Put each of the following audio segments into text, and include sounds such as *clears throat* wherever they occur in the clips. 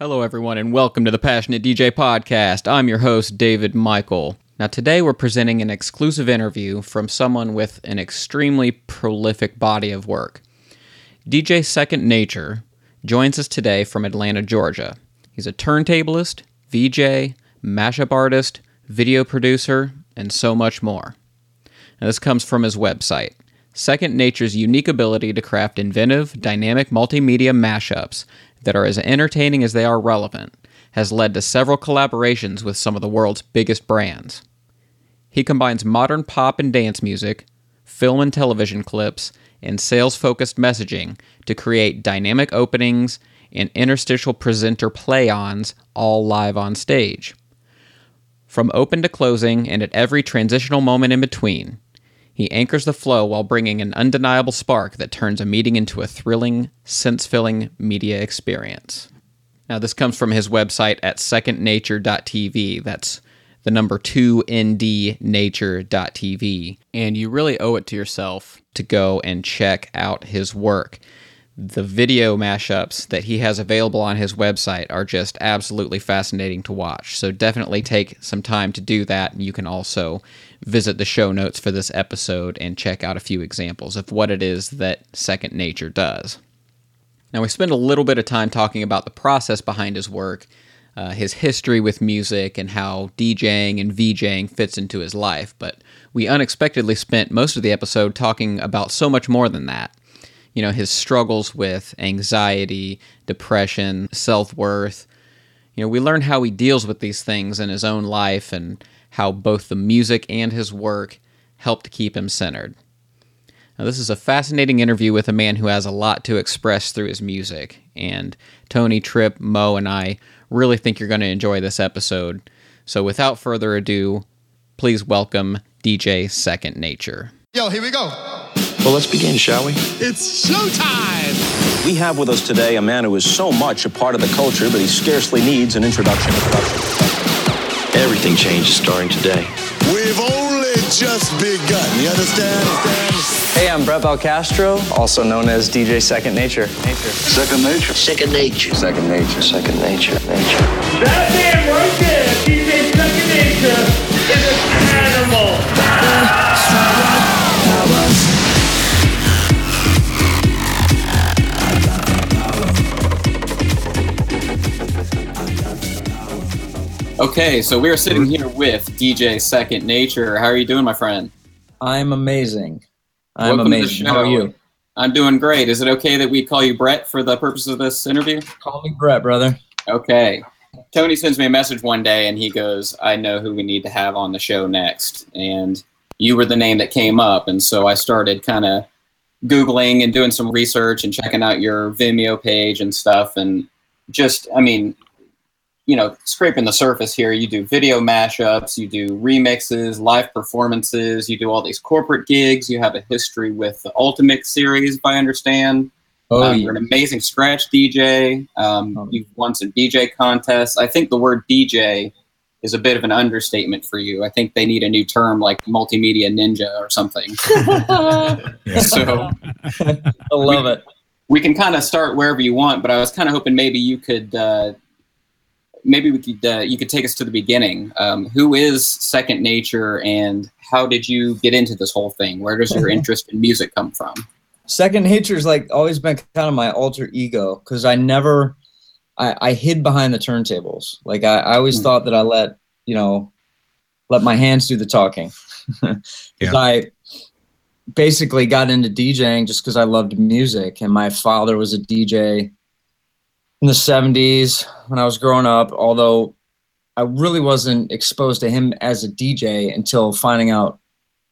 Hello, everyone, and welcome to the Passionate DJ Podcast. I'm your host, David Michael. Now, today we're presenting an exclusive interview from someone with an extremely prolific body of work. DJ Second Nature joins us today from Atlanta, Georgia. He's a turntablist, VJ, mashup artist, video producer, and so much more. Now, this comes from his website. Second Nature's unique ability to craft inventive, dynamic multimedia mashups that are as entertaining as they are relevant has led to several collaborations with some of the world's biggest brands. He combines modern pop and dance music, film and television clips, and sales focused messaging to create dynamic openings and interstitial presenter play ons all live on stage. From open to closing and at every transitional moment in between, he anchors the flow while bringing an undeniable spark that turns a meeting into a thrilling, sense filling media experience. Now, this comes from his website at secondnature.tv. That's the number 2ndnature.tv. And you really owe it to yourself to go and check out his work. The video mashups that he has available on his website are just absolutely fascinating to watch. So definitely take some time to do that. And You can also visit the show notes for this episode and check out a few examples of what it is that Second Nature does. Now, we spend a little bit of time talking about the process behind his work, uh, his history with music, and how DJing and VJing fits into his life, but we unexpectedly spent most of the episode talking about so much more than that. You know, his struggles with anxiety, depression, self worth. You know, we learn how he deals with these things in his own life and how both the music and his work helped keep him centered. Now, this is a fascinating interview with a man who has a lot to express through his music, and Tony, Trip, Mo, and I really think you're going to enjoy this episode. So, without further ado, please welcome DJ Second Nature. Yo, here we go. Well, let's begin, shall we? It's showtime. We have with us today a man who is so much a part of the culture that he scarcely needs an introduction. Everything changes starting today. We've only just begun. You understand? Hey, I'm Brett Balcastro, also known as DJ Second Nature. Nature. Second nature. Second nature. Second nature. Second nature. Nature. That man right there, DJ Second Nature, is an animal. Okay, so we are sitting here with DJ Second Nature. How are you doing, my friend? I'm amazing. I'm Welcome amazing. How are you? I'm doing great. Is it okay that we call you Brett for the purpose of this interview? Call me Brett, brother. Okay. Tony sends me a message one day and he goes, I know who we need to have on the show next. And you were the name that came up. And so I started kind of Googling and doing some research and checking out your Vimeo page and stuff. And just, I mean, you know, scraping the surface here, you do video mashups, you do remixes, live performances, you do all these corporate gigs. You have a history with the Ultimix series, if I understand. Oh, Um, yeah. You're an amazing scratch DJ. Um, Oh. You've won some DJ contests. I think the word DJ is a bit of an understatement for you. I think they need a new term like multimedia ninja or something. *laughs* *laughs* so I love it. we can kind of start wherever you want, but I was kind of hoping maybe you could. Uh, Maybe we could uh, you could take us to the beginning. Um, who is Second Nature, and how did you get into this whole thing? Where does your *laughs* interest in music come from? Second Nature's like always been kind of my alter ego because I never, I, I hid behind the turntables. Like I, I always Hmm. thought that I let, you know, let my hands do the talking. *laughs* Yeah. I basically got into DJing just because I loved music, and my father was a DJ in the 70s when I was growing up, although I really wasn't exposed to him as a DJ until finding out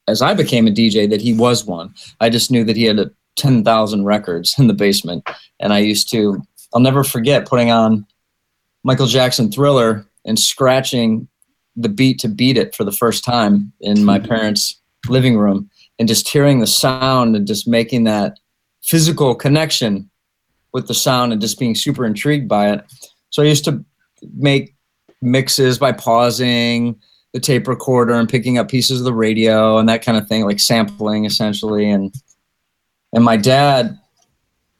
as I became a DJ that he was one. I just knew that he had 10,000 records in the basement. And I used to, I'll never forget putting on Michael Jackson Thriller and scratching the beat to beat it for the first time in my *laughs* parents' living room and just hearing the sound and just making that physical connection with the sound and just being super intrigued by it. So I used to make mixes by pausing the tape recorder and picking up pieces of the radio and that kind of thing, like sampling essentially. And and my dad,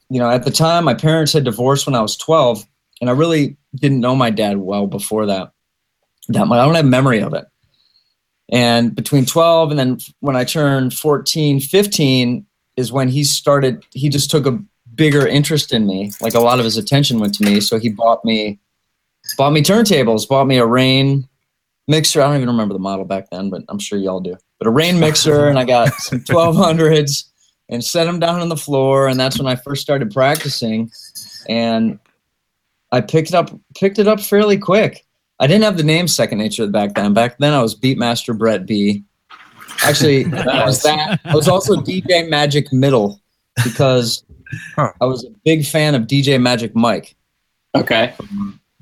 you know, at the time my parents had divorced when I was 12, and I really didn't know my dad well before that. That much. I don't have memory of it. And between 12 and then when I turned 14, 15 is when he started, he just took a bigger interest in me. Like a lot of his attention went to me. So he bought me, bought me turntables, bought me a Rane mixer. I don't even remember the model back then, but I'm sure y'all do. But a Rane mixer and I got some *laughs* 1200s and set them down on the floor. And that's when I first started practicing. And I picked it up, picked it up fairly quick. I didn't have the name Second Nature back then. Back then, I was Beatmaster Brett B. Actually, I was *laughs* that. I was also DJ Magic Middle because Huh. I was a big fan of DJ Magic Mike Okay.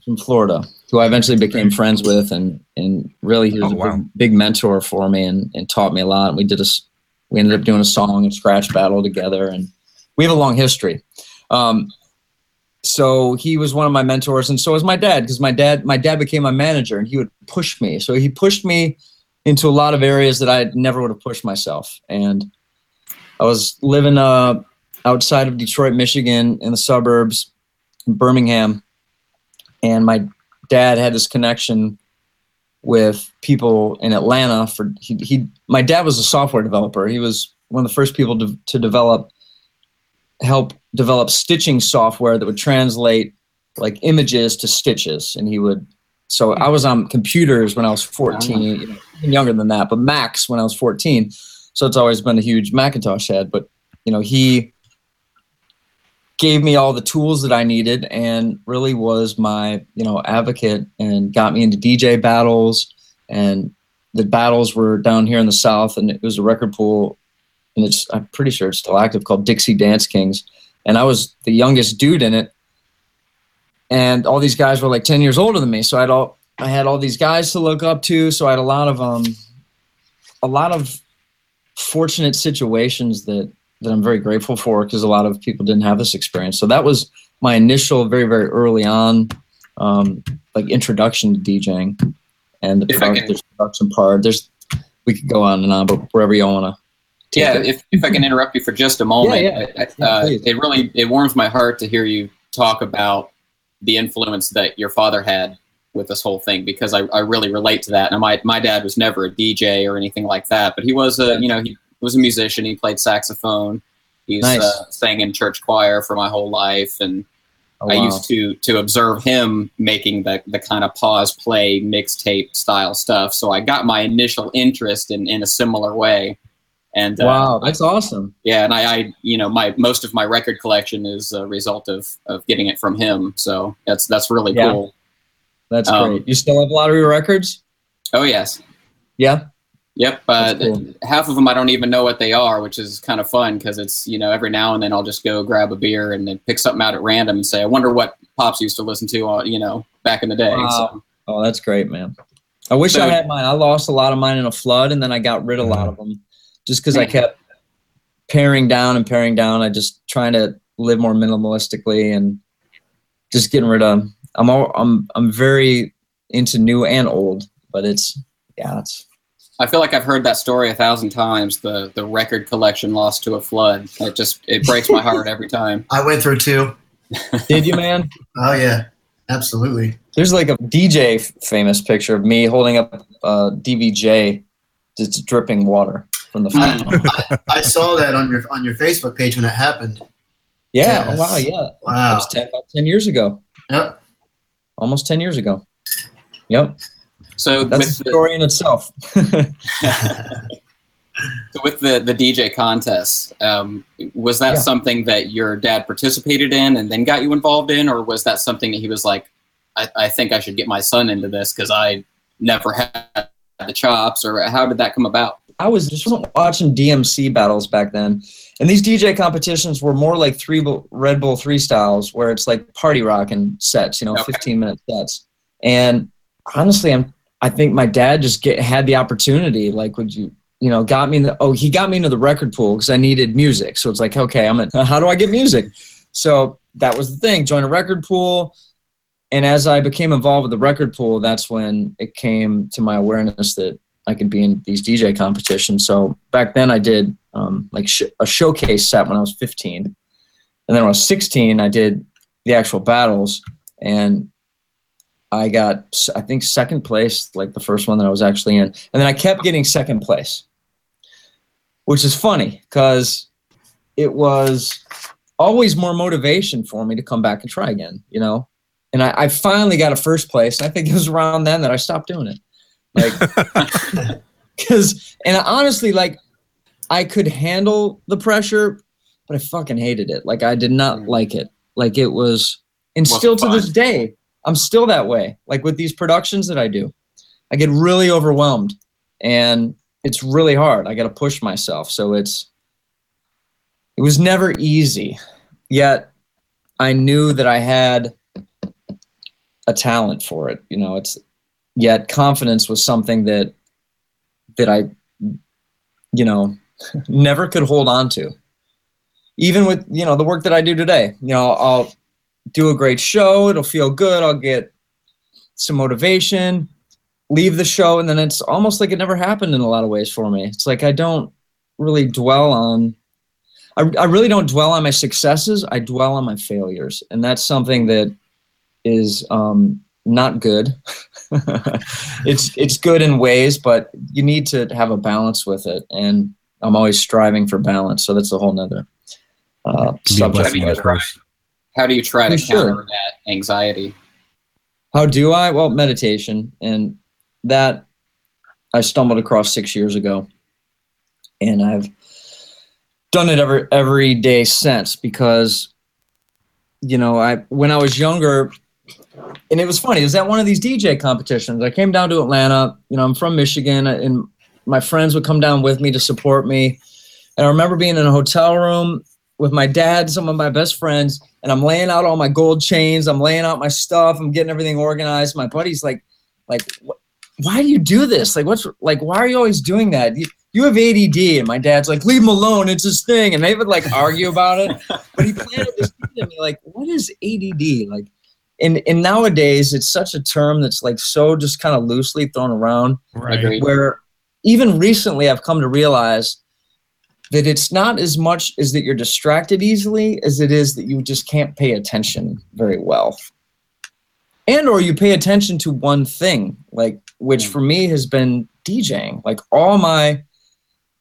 from Florida, who I eventually became friends with, and and really he was Oh, a wow. big, big mentor for me and, and taught me a lot. And We did a, s- we ended up doing a song and scratch battle together, and we have a long history. Um, so he was one of my mentors, and so was my dad, because my dad my dad became my manager, and he would push me. So he pushed me into a lot of areas that I never would have pushed myself, and I was living uh, outside of Detroit, Michigan, in the suburbs, in Birmingham, and my dad had this connection with people in Atlanta. For he, he my dad was a software developer. He was one of the first people to, to develop help develop stitching software that would translate like images to stitches, and he would. So I was on computers when I was 14, you know, younger than that, but Macs when I was 14. So it's always been a huge Macintosh head. But you know, he gave me all the tools that I needed and really was my, you know, advocate and got me into DJ battles and the battles were down here in the South and it was a record pool and it's I'm pretty sure it's still active called Dixie Dance Kings. And I was the youngest dude in it. And all these guys were like 10 years older than me. So I had all I had all these guys to look up to. So I had a lot of um a lot of fortunate situations that that I'm very grateful for because a lot of people didn't have this experience. So that was my initial, very very early on, um, like introduction to DJing, and the If I product, can- production part. There's we could go on and on, but wherever y'all want to. Yeah, if, if I can interrupt you for just a moment, Yeah, yeah. I- I- Yeah, uh, it really it warms my heart to hear you talk about the influence that your father had with this whole thing because I, I really relate to that. And my my dad was never a DJ or anything like that, but he was a you know he was a musician. He played saxophone. He's Nice. uh, sang in church choir for my whole life, and Oh, I used to to observe him making the the kind of pause play mixtape style stuff. So I got my initial interest in in a similar way. And uh, wow, that's awesome. yeah, and I, I, you know, my most of my record collection is a result of of getting it from him. So that's that's really Yeah. cool. That's Um, great. You still have lottery records? Oh yes, Yeah. Yep. Uh, cool. Half of them I don't even know what they are, which is kind of fun because it's you know every now and then I'll just go grab a beer and then pick something out at random and say I wonder what pops used to listen to, you know, back in the day. Wow. So, Oh, that's great, man. I wish So- I had mine. I lost a lot of mine in a flood, and then I got rid of a lot of them just because I kept paring down and paring down. I just trying to live more minimalistically and just getting rid of. I'm all, I'm I'm very into new and old, but it's yeah, it's I feel like I've heard that story a thousand times. The the record collection lost to a flood. It just it breaks my heart every time. *laughs* I went through two. did you man? Oh yeah, absolutely. There's like a DJ f- famous picture of me holding up uh, DVJ, just dripping water from the flood. *laughs* I, I saw that on your on your Facebook page when it happened. yeah, oh, Yes. wow, yeah, that Wow. was 10, about 10 years ago. Yep. almost 10 years ago. Yep. So That's the, story in itself. *laughs* So with the the DJ contests, um, was that Yeah. something that your dad participated in and then got you involved in, or was that something that he was like, I, I think I should get my son into this because I never had the chops, or how did that come about? I was just watching DMC battles back then. And these DJ competitions were more like three Red Bull three styles where it's like party rocking sets, you know, Okay. 15 minute sets. And honestly, I'm, I think my dad just get, had the opportunity. Like, would you, you know, got me in the, oh, he got me into the record pool because I needed music. So it's like, okay, I'm in, *laughs* how do I get music? So that was the thing, join a record pool. And as I became involved with the record pool, that's when it came to my awareness that I could be in these DJ competitions. So back then I did um, like sh- a showcase set when I was 15. And then when I was 16, I did the actual battles. And I got, I think, second place, like the first one that I was actually in. And then I kept getting second place, which is funny because it was always more motivation for me to come back and try again, you know? And I, I finally got a first place. And I think it was around then that I stopped doing it. Like, *laughs* because, and honestly, like, I could handle the pressure, but I fucking hated it. Like, I did not mm. like it. Like, it was, and still to fun. this day, I'm still that way. Like with these productions that I do, I get really overwhelmed and it's really hard. I got to push myself. So it's, it was never easy. Yet I knew that I had a talent for it. You know, it's, yet confidence was something that, that I, you know, *laughs* never could hold on to. Even with, you know, the work that I do today, you know, I'll, do a great show. It'll feel good. I'll get some motivation, leave the show, and then it's almost like it never happened in a lot of ways for me. It's like I don't really dwell on, I, I really don't dwell on my successes. I dwell on my failures. And that's something that is um, not good. *laughs* it's it's good in ways, but you need to have a balance with it. And I'm always striving for balance. So that's a whole nother uh, subject. Blessing in but- disguise. How do you try to sure. counter that anxiety? How do I? Well, meditation, and that I stumbled across six years ago, and I've done it every every day since because, you know, I when I was younger, and it was funny. It was at one of these DJ competitions. I came down to Atlanta. You know, I'm from Michigan, and my friends would come down with me to support me. And I remember being in a hotel room with my dad, some of my best friends, and I'm laying out all my gold chains. I'm laying out my stuff. I'm getting everything organized. My buddy's like, like, "Wh- why do you do this? Like, what's like, why are you always doing that? You, you have ADD. And my dad's like, leave him alone. It's his thing. And they would like argue about it. But he planted this seed in me, like, what is ADD? Like, and and nowadays it's such a term that's like so just kind of loosely thrown around Agreed. where even recently I've come to realize that it's not as much as that you're distracted easily as it is that you just can't pay attention very well. And or you pay attention to one thing, like which hmm. for me has been DJing. Like all my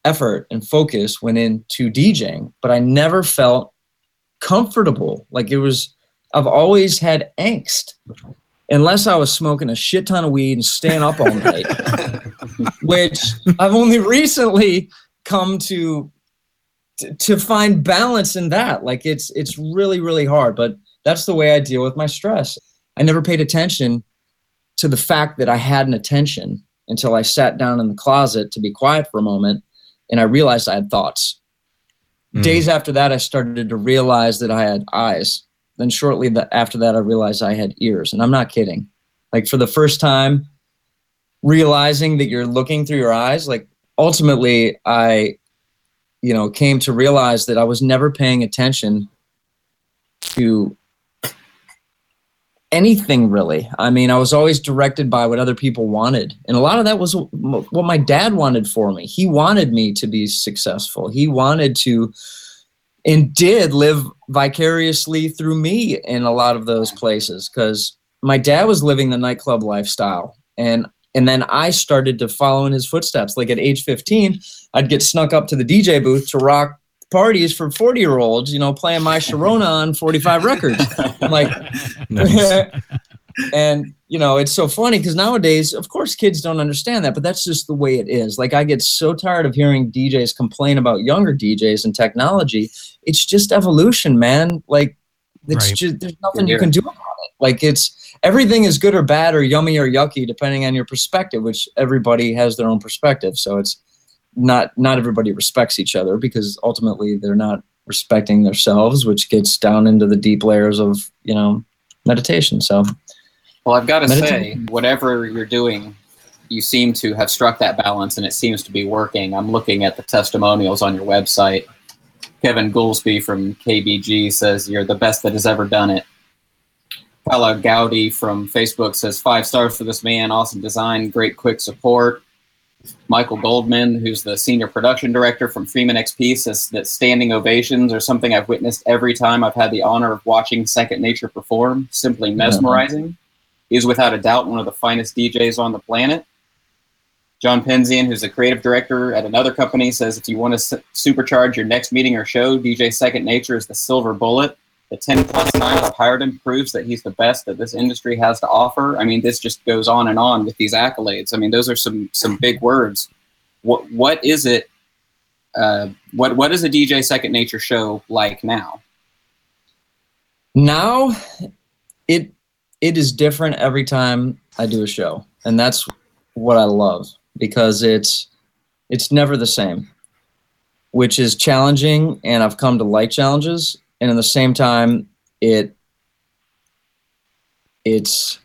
effort and focus went into DJing, but I never felt comfortable. Like it was I've always had angst. Unless I was smoking a shit ton of weed and staying up all night *laughs* which I've only recently come to, to to find balance in that. Like it's it's really really hard, but that's the way I deal with my stress. I never paid attention to the fact that I had an attention until I sat down in the closet to be quiet for a moment and I realized I had thoughts. Mm. Days after that I started to realize that I had eyes. Then shortly after that I realized I had ears, and I'm not kidding. Like for the first time realizing that you're looking through your eyes like ultimately i you know came to realize that i was never paying attention to anything really. I mean i was always directed by what other people wanted. And a lot of that was what my dad wanted for me. He wanted me to be successful. He wanted to and did live vicariously through me in a lot of those places because my dad was living the nightclub lifestyle. And and then I started to follow in his footsteps. Like at age 15, I'd get snuck up to the DJ booth to rock parties for 40 year olds, you know, playing my Sharona on 45 records. I'm like, *laughs* *laughs* and you know, it's so funny because nowadays, of course, kids don't understand that, but that's just the way it is. Like, I get so tired of hearing DJs complain about younger DJs and technology. It's just evolution, man. Like, it's Right. just there's nothing you You're can do about it. Like, it's everything is good or bad or yummy or yucky depending on your perspective, which everybody has their own perspective. So it's not not everybody respects each other because ultimately they're not respecting themselves, which gets down into the deep layers of you know meditation. So Well, I've got to say, whatever you're doing, you seem to have struck that balance and it seems to be working. I'm looking at the testimonials on your website. Kevin Goolsby from KBG says, You're the best that has ever done it. Paula Gowdy from Facebook says, Five stars for this man, awesome design, great quick support. Michael Goldman, who's the senior production director from Freeman XP, says that standing ovations are something I've witnessed every time I've had the honor of watching Second Nature perform. Simply mesmerizing. He is without a doubt one of the finest DJs on the planet. John Penzian, who's the creative director at another company, says if you want to su- supercharge your next meeting or show, DJ Second Nature is the silver bullet. The 10 plus 9 of hired him proves that he's the best that this industry has to offer. I mean, this just goes on and on with these accolades. I mean, those are some some big words. What what is it? Uh, what what is a DJ Second Nature show like now? now it it is different every time I do a show, and that's what I love because it's it's never the same, which is challenging, and I've come to like challenges, and at the same time, it it's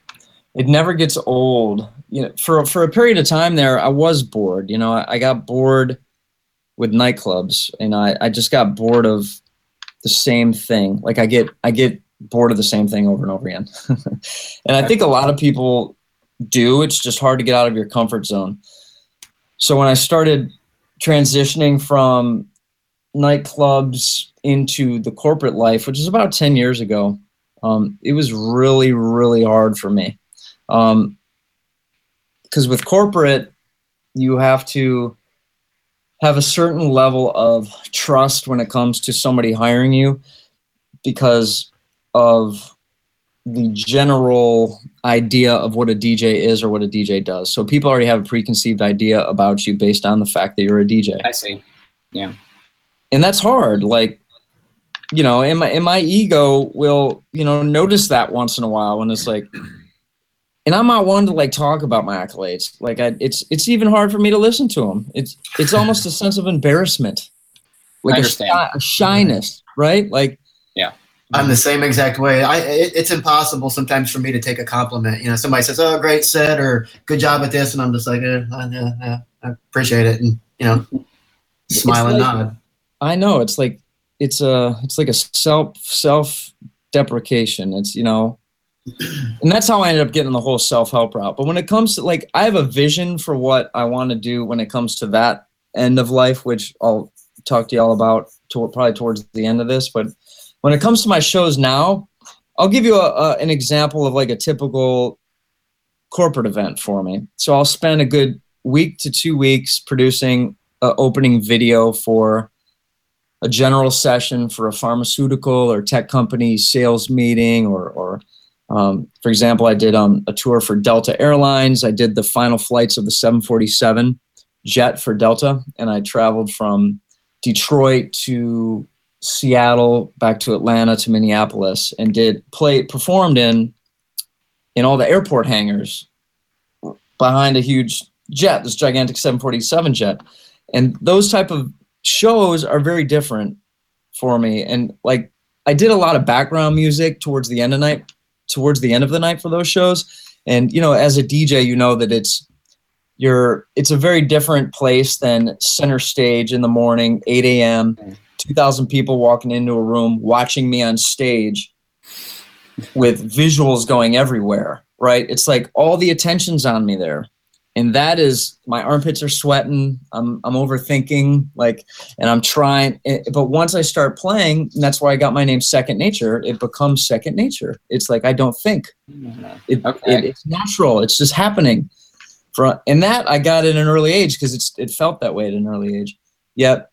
it never gets old. You know, for for a period of time there, I was bored. You know, I, I got bored with nightclubs, and I I just got bored of the same thing. Like I get I get bored of the same thing over and over again. *laughs* and I think a lot of people do. It's just hard to get out of your comfort zone. So when I started transitioning from nightclubs into the corporate life, which is about 10 years ago, um, it was really, really hard for me. Um, because with corporate, you have to have a certain level of trust when it comes to somebody hiring you because of the general idea of what a DJ is or what a DJ does. So people already have a preconceived idea about you based on the fact that you're a DJ. I see. Yeah. And that's hard. Like, you know, and my and my ego will, you know, notice that once in a while when it's like and I'm not one to like talk about my accolades. Like I, it's it's even hard for me to listen to them. It's it's almost a sense of embarrassment, like I a, understand. shy, a shyness, right? Like yeah. I'm the same exact way. I it, it's impossible sometimes for me to take a compliment. You know, somebody says, "Oh, great set," or "Good job at this," and I'm just like, eh, uh, yeah, yeah, I appreciate it, and you know, smile and like- nod. I know it's like it's a it's like a self self deprecation. It's you know, *clears throat* and that's how I ended up getting the whole self help route. But when it comes to like, I have a vision for what I want to do when it comes to that end of life, which I'll talk to y'all about to, probably towards the end of this. But when it comes to my shows now, I'll give you a, a, an example of like a typical corporate event for me. So I'll spend a good week to two weeks producing an opening video for a general session for a pharmaceutical or tech company sales meeting or, or um, for example, I did um, a tour for Delta Airlines. I did the final flights of the 747 jet for Delta, and I traveled from Detroit to Seattle, back to Atlanta to Minneapolis, and did play performed in in all the airport hangars behind a huge jet, this gigantic 747 jet, and those type of shows are very different for me. And like I did a lot of background music towards the end of night, towards the end of the night for those shows. And you know, as a DJ, you know that it's you're it's a very different place than center stage in the morning, 8 a.m. 2,000 people walking into a room watching me on stage with visuals going everywhere, right? It's like all the attention's on me there. And that is my armpits are sweating. I'm I'm overthinking like and I'm trying eh, but once I start playing, and that's why I got my name Second Nature, it becomes second nature. It's like I don't think. It, Okay. it- it's natural. It's just happening. For and that I got at an early age because it's it felt that way at an early age. Yet,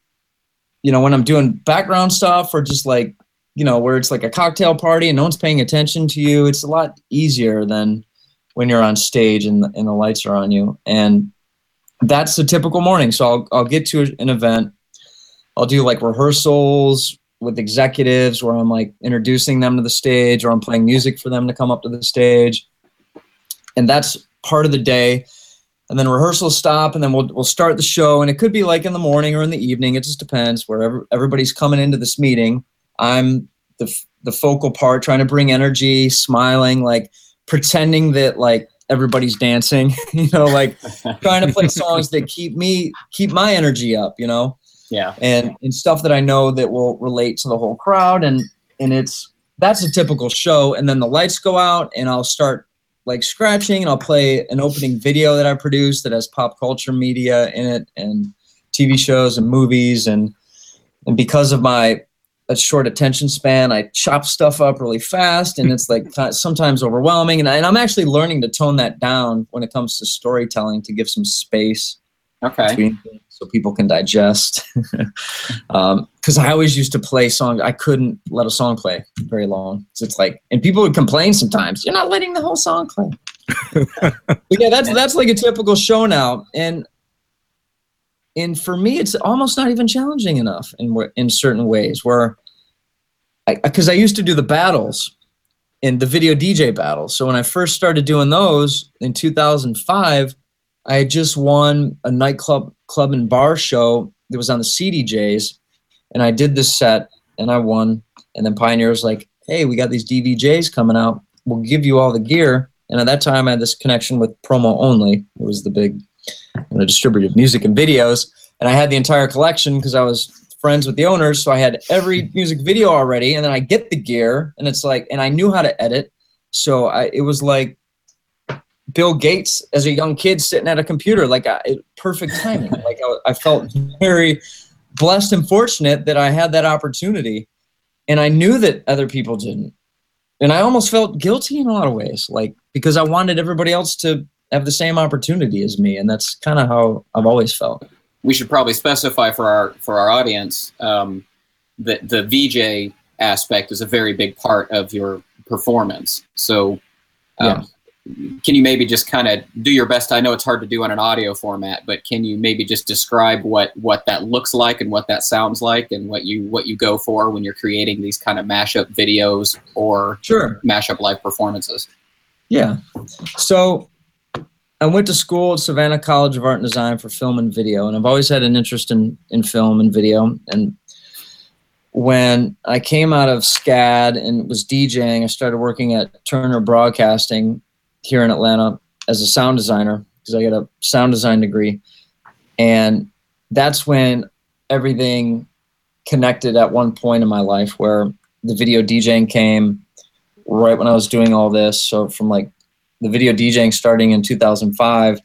you know, when I'm doing background stuff or just like, you know, where it's like a cocktail party and no one's paying attention to you, it's a lot easier than when you're on stage and, and the lights are on you. And that's a typical morning. So I'll I'll get to an event. I'll do like rehearsals with executives where I'm like introducing them to the stage or I'm playing music for them to come up to the stage. And that's part of the day. And then rehearsals stop and then we'll we'll start the show. And it could be like in the morning or in the evening. It just depends wherever everybody's coming into this meeting. I'm the the focal part, trying to bring energy, smiling, like pretending that like everybody's dancing, *laughs* you know, like *laughs* trying to play songs that keep me keep my energy up, you know Yeah. and and stuff that I know that will relate to the whole crowd and and it's that's a typical show and then the lights go out and I'll start like scratching and I'll play an opening video that I produced that has pop culture media in it and TV shows and movies and and because of my a short attention span. I chop stuff up really fast, and it's like sometimes overwhelming. And, I, and I'm actually learning to tone that down when it comes to storytelling to give some space Okay. between so people can digest. *laughs* Um, because I always used to play songs. I couldn't let a song play very long. So it's like, and people would complain sometimes. You're not letting the whole song play. *laughs* but yeah, that's that's like a typical show now, and and for me, it's almost not even challenging enough in in certain ways. Where, because I, used to do the battles, in the video DJ battles. So when I first started doing those in 2005, I had just won a nightclub club and bar show that was on the CDJs, and I did this set and I won. And then Pioneer was like, "Hey, we got these DVJs coming out. We'll give you all the gear." And at that time, I had this connection with Promo Only. It was the big you know, distributed music and videos, and I had the entire collection because I was friends with the owners. So I had every music video already, and then I get the gear, and it's like, and I knew how to edit. So I, it was like Bill Gates as a young kid sitting at a computer, like I, perfect timing. like I, I felt very blessed and fortunate that I had that opportunity, and I knew that other people didn't, and I almost felt guilty in a lot of ways, like because I wanted everybody else to have the same opportunity as me, and that's kind of how I've always felt. we should probably specify for our for our audience um, that the VJ aspect is a very big part of your performance. So, um, can you maybe just kind of do your best? I know it's hard to do on an audio format, but can you maybe just describe what what that looks like and what that sounds like and what you what you go for when you're creating these kind of mashup videos or Sure. mashup live performances? Yeah. So I went to school at Savannah College of Art and Design for film and video, and I've always had an interest in, in film and video. And when I came out of SCAD and was DJing, I started working at Turner Broadcasting here in Atlanta as a sound designer because I got a sound design degree. And that's when everything connected at one point in my life where the video DJing came right when I was doing all this. So from like the video DJing starting in 2005,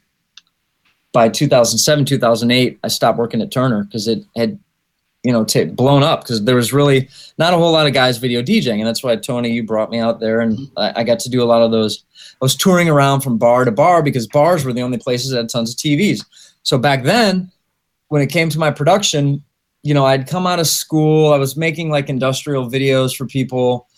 by 2007, 2008, I stopped working at Turner because it had, you know, ta blown up because there was really not a whole lot of guys video DJing. And that's why, Tony, you brought me out there and mm-hmm. I, I got to do a lot of those. I was touring around from bar to bar because bars were the only places that had tons of TVs. So back then, when it came to my production, you know, I'd come out of school, I was making like industrial videos for people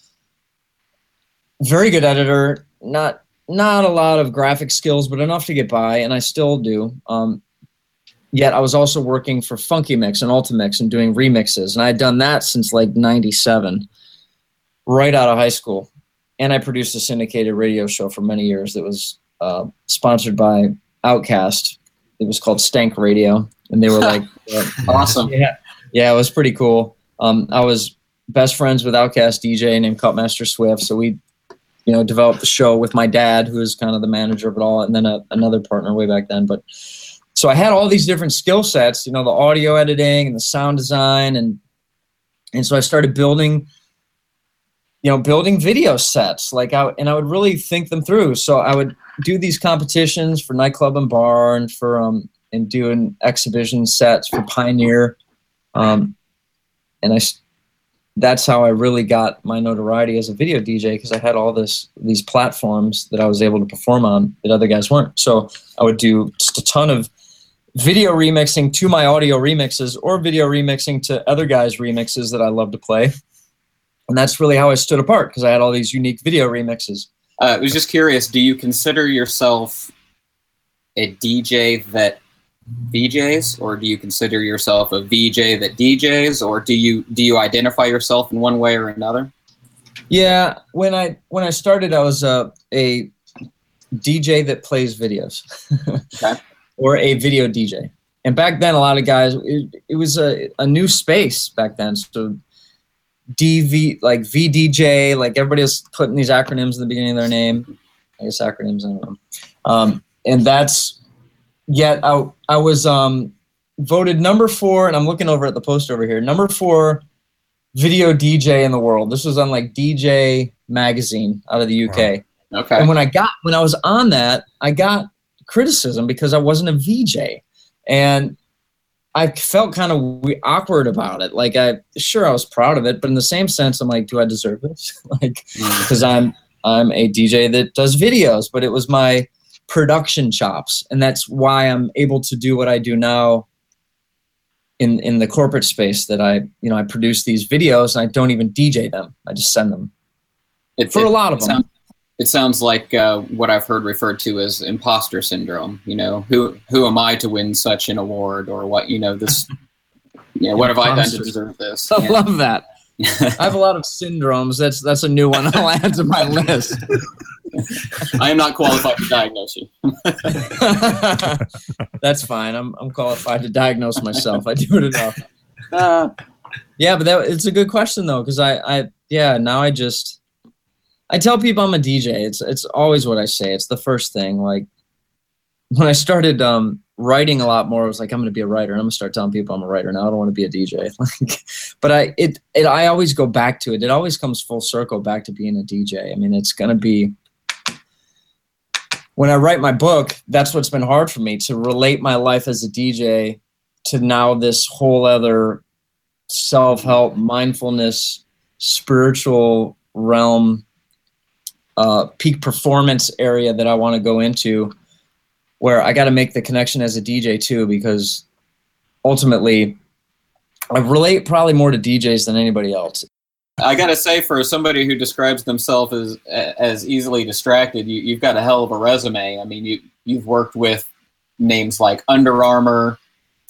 very good editor not not a lot of graphic skills but enough to get by and i still do. Um, yet i was also working for Funkymix and ultimix and doing remixes and i had done that since like 97 right out of high school. And i produced a syndicated radio show for many years that was uh, sponsored by OutKast it was called stank radio and they were like *laughs* uh, Awesome. yeah. Yeah it was pretty cool. Um, i was best friends with OutKast dj named cutmaster swift so we you know, developed the show with my dad, who is kind of the manager of it all, and then a, another partner way back then. But so I had all these different skill sets, you know, the audio editing and the sound design, and and so I started building, you know, building video sets. Like I and I would really think them through. So I would do these competitions for nightclub and bar, and for um and doing exhibition sets for Pioneer, um, and I. that's how I really got my notoriety as a video DJ because I had all this these platforms that I was able to perform on that other guys weren't. So I would do just a ton of video remixing to my audio remixes or video remixing to other guys' remixes that I love to play. And that's really how I stood apart because I had all these unique video remixes. Uh, I was just curious. Do you consider yourself a DJ that VJs, or do you consider yourself a VJ that DJs, or do you do you identify yourself in one way or another? Yeah, when I when I started, I was uh, a DJ that plays videos, *laughs* Okay. or a video DJ. And back then, a lot of guys, it, it was a, a new space back then. So DV, like VDJ, like everybody was putting these acronyms in the beginning of their name. I guess acronyms, I don't know. Um, and that's yet I, I was um, voted number four, and I'm looking over at the post over here, number four video DJ in the world. This was on like DJ magazine out of the UK. Okay. And when I got when I was on that, I got criticism because I wasn't a VJ. And I felt kind of awkward about it. Like I sure I was proud of it, but in the same sense, I'm like, do I deserve this? *laughs* like because I'm I'm a DJ that does videos, but it was my production chops, and that's why I'm able to do what I do now. In in the corporate space, that I you know I produce these videos and I don't even DJ them. I just send them It, for it- a lot of it them. sounds, it sounds like uh, what I've heard referred to as imposter syndrome. You know, who who am I to win such an award, or what? You know, this. *laughs* Yeah, what have I done to deserve this? *laughs* I Yeah. love that. *laughs* I have a lot of syndromes. That's that's a new one I'll add to my list. I am not qualified to diagnose you. *laughs* That's fine. I'm I'm qualified to diagnose myself. I do it enough. Uh, yeah, but that it's a good question though, because I I yeah now I just I tell people I'm a DJ. It's it's always what I say. It's the first thing. Like when I started um writing a lot more, I was like I'm gonna be a writer. and I'm gonna start telling people I'm a writer now. I don't want to be a DJ. *laughs* Like, but I it it I always go back to it. It always comes full circle back to being a DJ. I mean, it's gonna be when I write my book, that's what's been hard for me to relate my life as a DJ to now this whole other self-help, mindfulness, spiritual realm, uh, peak performance area that I want to go into, where I got to make the connection as a DJ too, because ultimately, I relate probably more to DJs than anybody else. I gotta say, for somebody who describes themselves as as easily distracted, you, you've got a hell of a resume. I mean, you you've worked with names like Under Armour,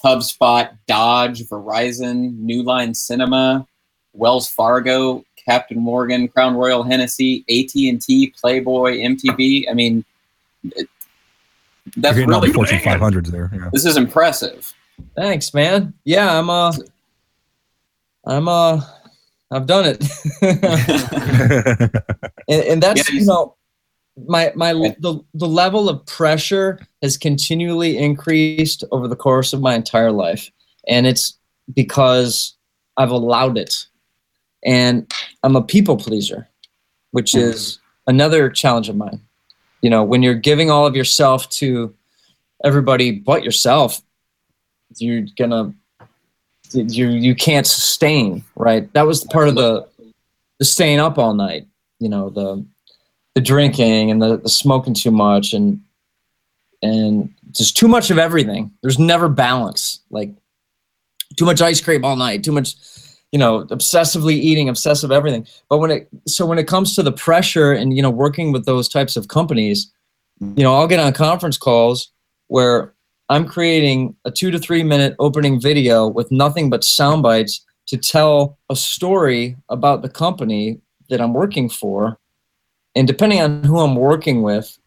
HubSpot, Dodge, Verizon, New Line Cinema, Wells Fargo, Captain Morgan, Crown Royal Hennessy, AT and T, Playboy, MTV. I mean, it, that's You're getting all the really Fortune 500s there. Yeah. this is impressive. Thanks, man. Yeah, I'm uh I'm uh I've done it. *laughs* and, and that's Yeah, you you- know my my the, the level of pressure has continually increased over the course of my entire life. And it's because I've allowed it. And I'm a people pleaser which hmm. is another challenge of mine. You know when you're giving all of yourself to everybody but yourself you're gonna you you can't sustain right? That was part of the the staying up all night you know the the drinking and the, the smoking too much and and just too much of everything. There's never balance. Like too much ice cream all night too much you know obsessively eating obsessive everything. But when it so when it comes to the pressure and you know working with those types of companies you know i'll get on conference calls where i'm creating a two to three minute opening video with nothing but sound bites to tell a story about the company that i'm working for. And depending on who i'm working with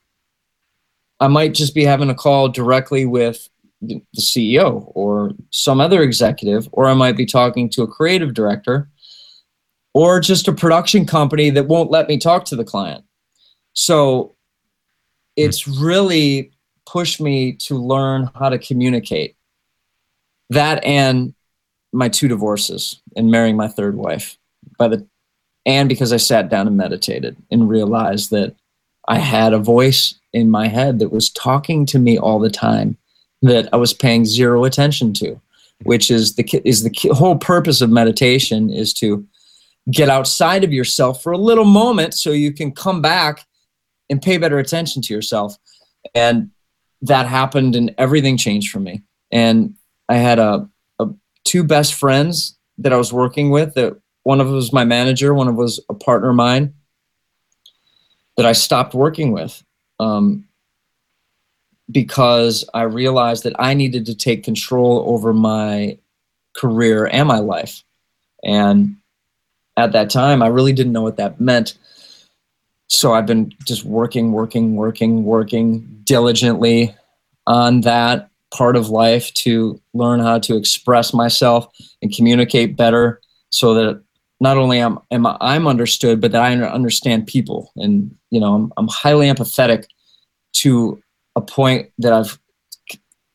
i might just be having a call directly with the the ceo or some other executive or i might be talking to a creative director or just a production company that won't let me talk to the client. So it's hmm. really pushed me to learn how to communicate that and my two divorces and marrying my third wife by the and because I sat down and meditated and realized that I had a voice in my head that was talking to me all the time that I was paying zero attention to, which is the is the whole purpose of meditation is to get outside of yourself for a little moment so you can come back and pay better attention to yourself. And that happened and everything changed for me. And I had a, a two best friends that I was working with that one of them was my manager, one of them was a partner of mine that I stopped working with um, because I realized that I needed to take control over my career and my life. And at that time, I really didn't know what that meant. So I've been just working, working, working, working diligently on that part of life to learn how to express myself and communicate better so that not only am, am I, I'm understood, but that I understand people. And, you know, I'm, I'm highly empathetic to a point that I've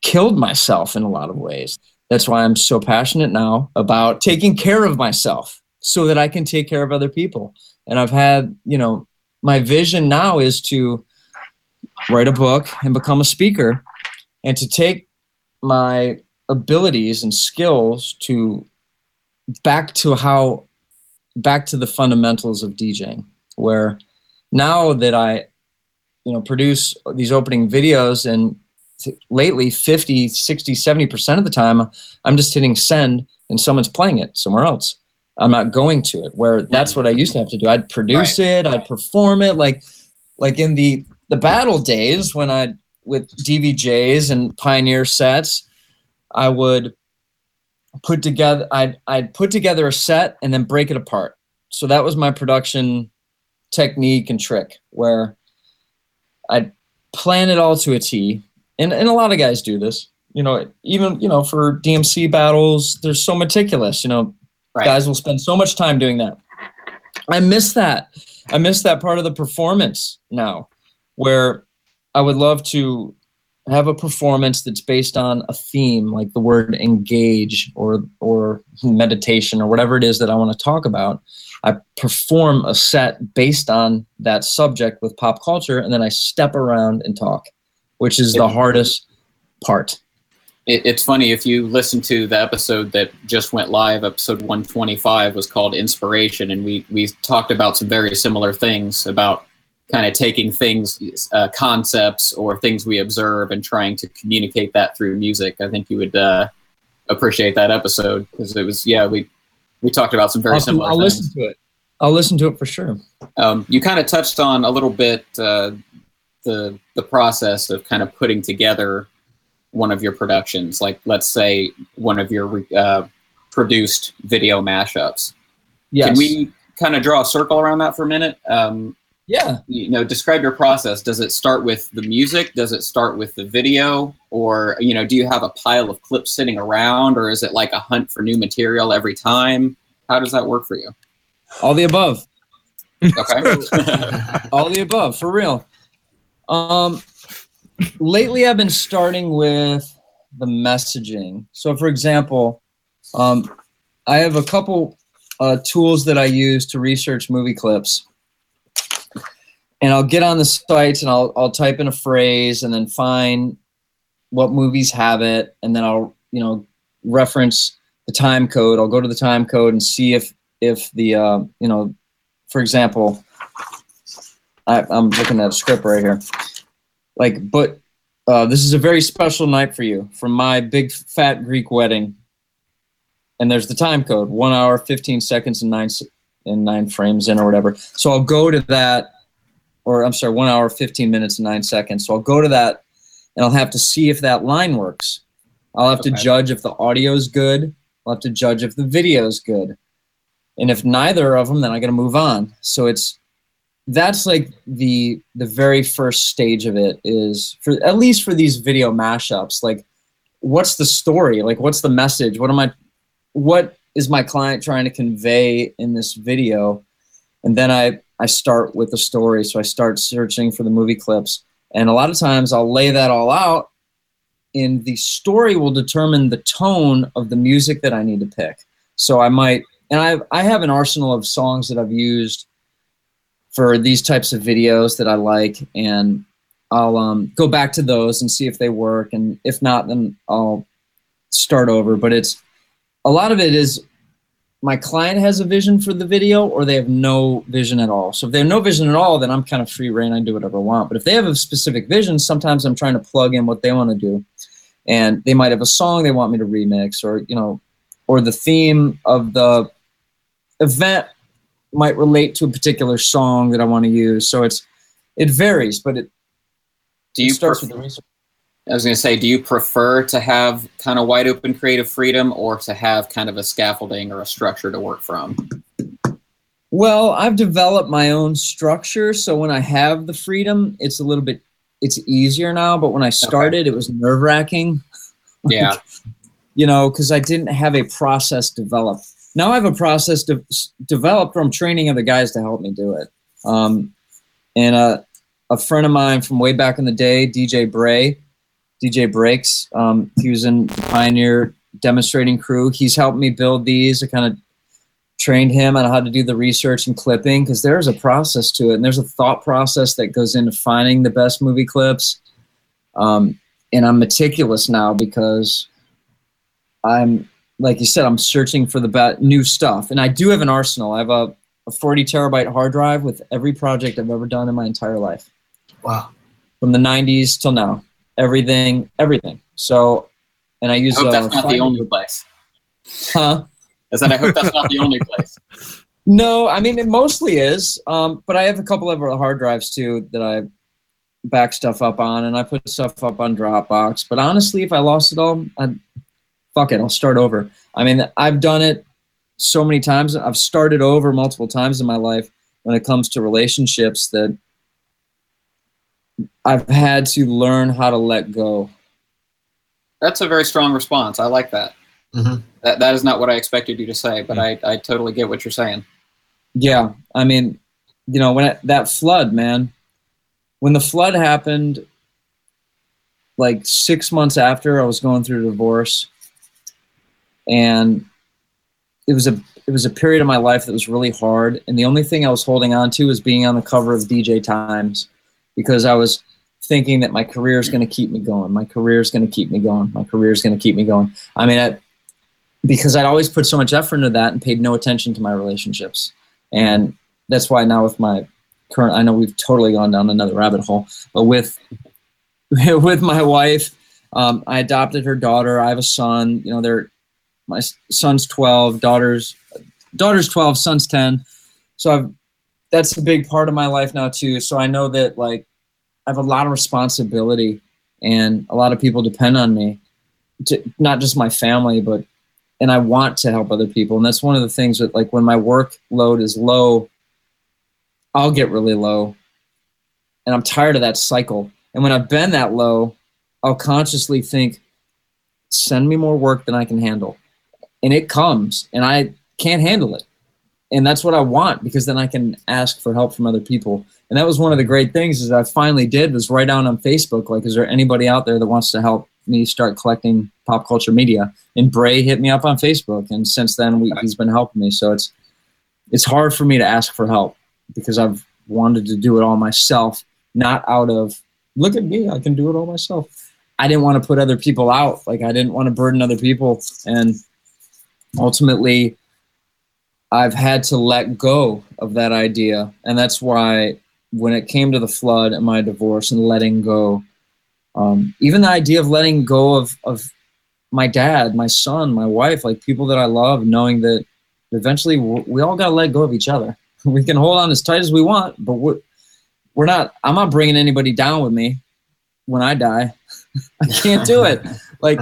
killed myself in a lot of ways. That's why I'm so passionate now about taking care of myself so that I can take care of other people. And I've had, you know, my vision now is to write a book and become a speaker and to take my abilities and skills to back to how back to the fundamentals of DJing where now that I you know produce these opening videos and lately 50 60 70% of the time I'm just hitting send and someone's playing it somewhere else I'm not going to it where that's what I used to have to do I'd produce it I'd perform it like like in the the battle days when I with DVJs and Pioneer sets I would put together I'd I'd put together a set and then break it apart. So that was my production technique and trick where I'd plan it all to a T. And and a lot of guys do this. You know, even you know, for DMC battles, they're so meticulous, you know, Right. guys will spend so much time doing that. I miss that. I miss that part of the performance now where I would love to have a performance that's based on a theme like the word engage or or meditation or whatever it is that I want to talk about. I perform a set based on that subject with pop culture and then I step around and talk, which is the hardest part. It, it's funny if you listen to the episode that just went live, episode 125 was called Inspiration, and we we talked about some very similar things about kind of taking things, uh, concepts or things we observe, and trying to communicate that through music. I think you would uh, appreciate that episode because it was yeah we we talked about some very I'll, similar. I'll things. listen to it. I'll listen to it for sure. Um, you kind of touched on a little bit uh, the the process of kind of putting together one of your productions, like let's say one of your uh, produced video mashups. Yes. Can we kind of draw a circle around that for a minute? Um, Yeah. you know, describe your process. Does it start with the music? Does it start with the video? Or you know, do you have a pile of clips sitting around, or is it like a hunt for new material every time? How does that work for you? All the above. Okay. *laughs* all the above for real um lately i've been starting with the messaging. So for example um i have a couple uh, tools that i use to research movie clips. And i'll get on the sites and i'll i'll type in a phrase and then find what movies have it. And then i'll you know reference the time code. I'll go to the time code and see if if the uh, you know for example I, I'm looking at a script right here. Like, but uh, this is a very special night for you from my big fat Greek wedding. And there's the time code, one hour, 15 seconds, and nine and nine frames in, or whatever. So I'll go to that, or I'm sorry, one hour, 15 minutes, and nine seconds. So I'll go to that, and I'll have to see if that line works. I'll have to judge if the audio is good. I'll have to judge if the video is good. And if neither of them, then I got to move on. So it's that's like the the very first stage of it is for at least for these video mashups like what's the story? Like what's the message? What am i what is my client trying to convey in this video? And then i i start with the story. So i start searching for the movie clips. And a lot of times i'll lay that all out and the story will determine the tone of the music that i need to pick. So i might and i i have an arsenal of songs that i've used for these types of videos that I like, and I'll um, go back to those and see if they work, and if not, then I'll start over. But it's a lot of it is my client has a vision for the video, or they have no vision at all. So if they have no vision at all, then I'm kind of free reign. I do whatever I want. But if they have a specific vision, sometimes I'm trying to plug in what they want to do, and they might have a song they want me to remix, or you know, or the theme of the event might relate to a particular song that I want to use. So it's it varies, but it, Do it starts pref- with the research. I was going to say, do you prefer to have kind of wide open creative freedom or to have kind of a scaffolding or a structure to work from? Well, I've developed my own structure, so when I have the freedom, it's a little bit it's easier now. But when I started, it was nerve wracking. *laughs* Yeah. you know, because I didn't have a process developed. Now I have a process de- developed from training other guys to help me do it. Um, and uh, a friend of mine from way back in the day, DJ Bray, DJ Breaks, um, he was in the Pioneer demonstrating crew. He's helped me build these. I kind of trained him on how to do the research and clipping because there's a process to it and there's a thought process that goes into finding the best movie clips. Um, and I'm meticulous now because I'm like you said, I'm searching for the be- new stuff, and I do have an arsenal. I have a, a 40 terabyte hard drive with every project I've ever done in my entire life, Wow. from the 90s till now. Everything, everything. So, and I I use. hope uh, that's not the only place. Huh? I said I hope that's not the only *laughs* place. No, I mean it mostly is. Um, but I have a couple of other hard drives too that I back stuff up on, and I put stuff up on Dropbox. But honestly, if I lost it all, I'd fuck it. I'll start over. I mean, I've done it so many times. I've started over multiple times in my life when it comes to relationships that I've had to learn how to let go. That's a very strong response. I like that. Mhm. That that is not what I expected you to say, but I, I totally get what you're saying. Yeah, I mean, you know, when it, that flood, man, when the flood happened, like six months after I was going through a divorce, and it was a it was a period of my life that was really hard, and the only thing I was holding on to was being on the cover of DJ Times, because I was thinking that my career is going to keep me going. My career is going to keep me going. My career is going to keep me going. I mean, I, because I'd always put so much effort into that and paid no attention to my relationships and that's why now with my current i know we've totally gone down another rabbit hole but with *laughs* with my wife um, i adopted her daughter i have a son you know they're my son's 12 daughter's daughter's 12 son's 10 so i've that's a big part of my life now too so i know that like i have a lot of responsibility and a lot of people depend on me to, not just my family but and I want to help other people. And that's one of the things that like when my workload is low, I'll get really low. And I'm tired of that cycle. And when I've been that low, I'll consciously think, send me more work than I can handle. And it comes and I can't handle it. And that's what I want because then I can ask for help from other people. And that was one of the great things is I finally did was write down on Facebook, like, is there anybody out there that wants to help me start collecting pop culture media? And Bray hit me up on Facebook, and since then we, he's been helping me. So it's it's hard for me to ask for help because I've wanted to do it all myself, not out of look at me, I can do it all myself. I didn't want to put other people out, like I didn't want to burden other people, and ultimately, I've had to let go of that idea, and that's why when it came to the flood and my divorce and letting go, um, even the idea of letting go of of my dad, my son, my wife, like people that I love, knowing that eventually we all got to let go of each other. *laughs* We can hold on as tight as we want, but we're, we're not, I'm not bringing anybody down with me when I die. *laughs* I can't do it. Like,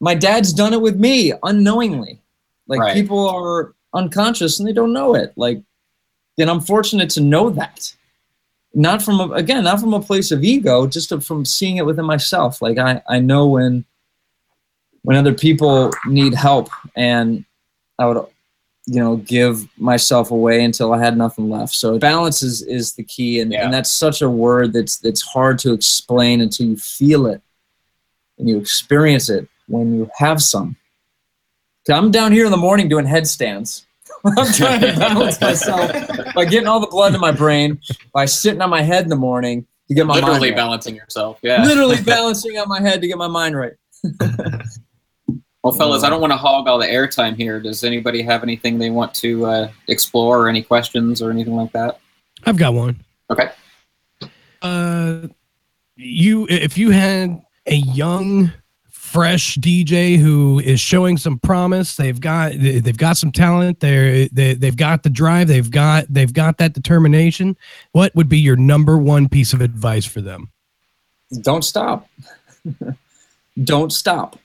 my dad's done it with me unknowingly. Like, Right. people are unconscious and they don't know it. Like, and I'm fortunate to know that. Not from, a, again, not from a place of ego, just from seeing it within myself. Like, I, I know when when other people need help and I would you know give myself away until I had nothing left. So balance is is the key and, Yeah. and that's such a word that's that's hard to explain until you feel it and you experience it when you have some. I'm down here in the morning doing headstands. *laughs* I'm trying to balance myself by getting all the blood in my brain, by sitting on my head in the morning to get my mind Literally right. balancing yourself. Yeah. Literally *laughs* balancing on my head to get my mind right. *laughs* Well, fellas, I don't want to hog all the airtime here. Does anybody have anything they want to uh, explore, or any questions, or anything like that? I've got one. Okay. Uh, you if you had a young, fresh DJ who is showing some promise, they've got they- they've got some talent. They're they, they've got the drive. They've got they've got that determination. What would be your number one piece of advice for them? Don't stop. *laughs* Don't stop.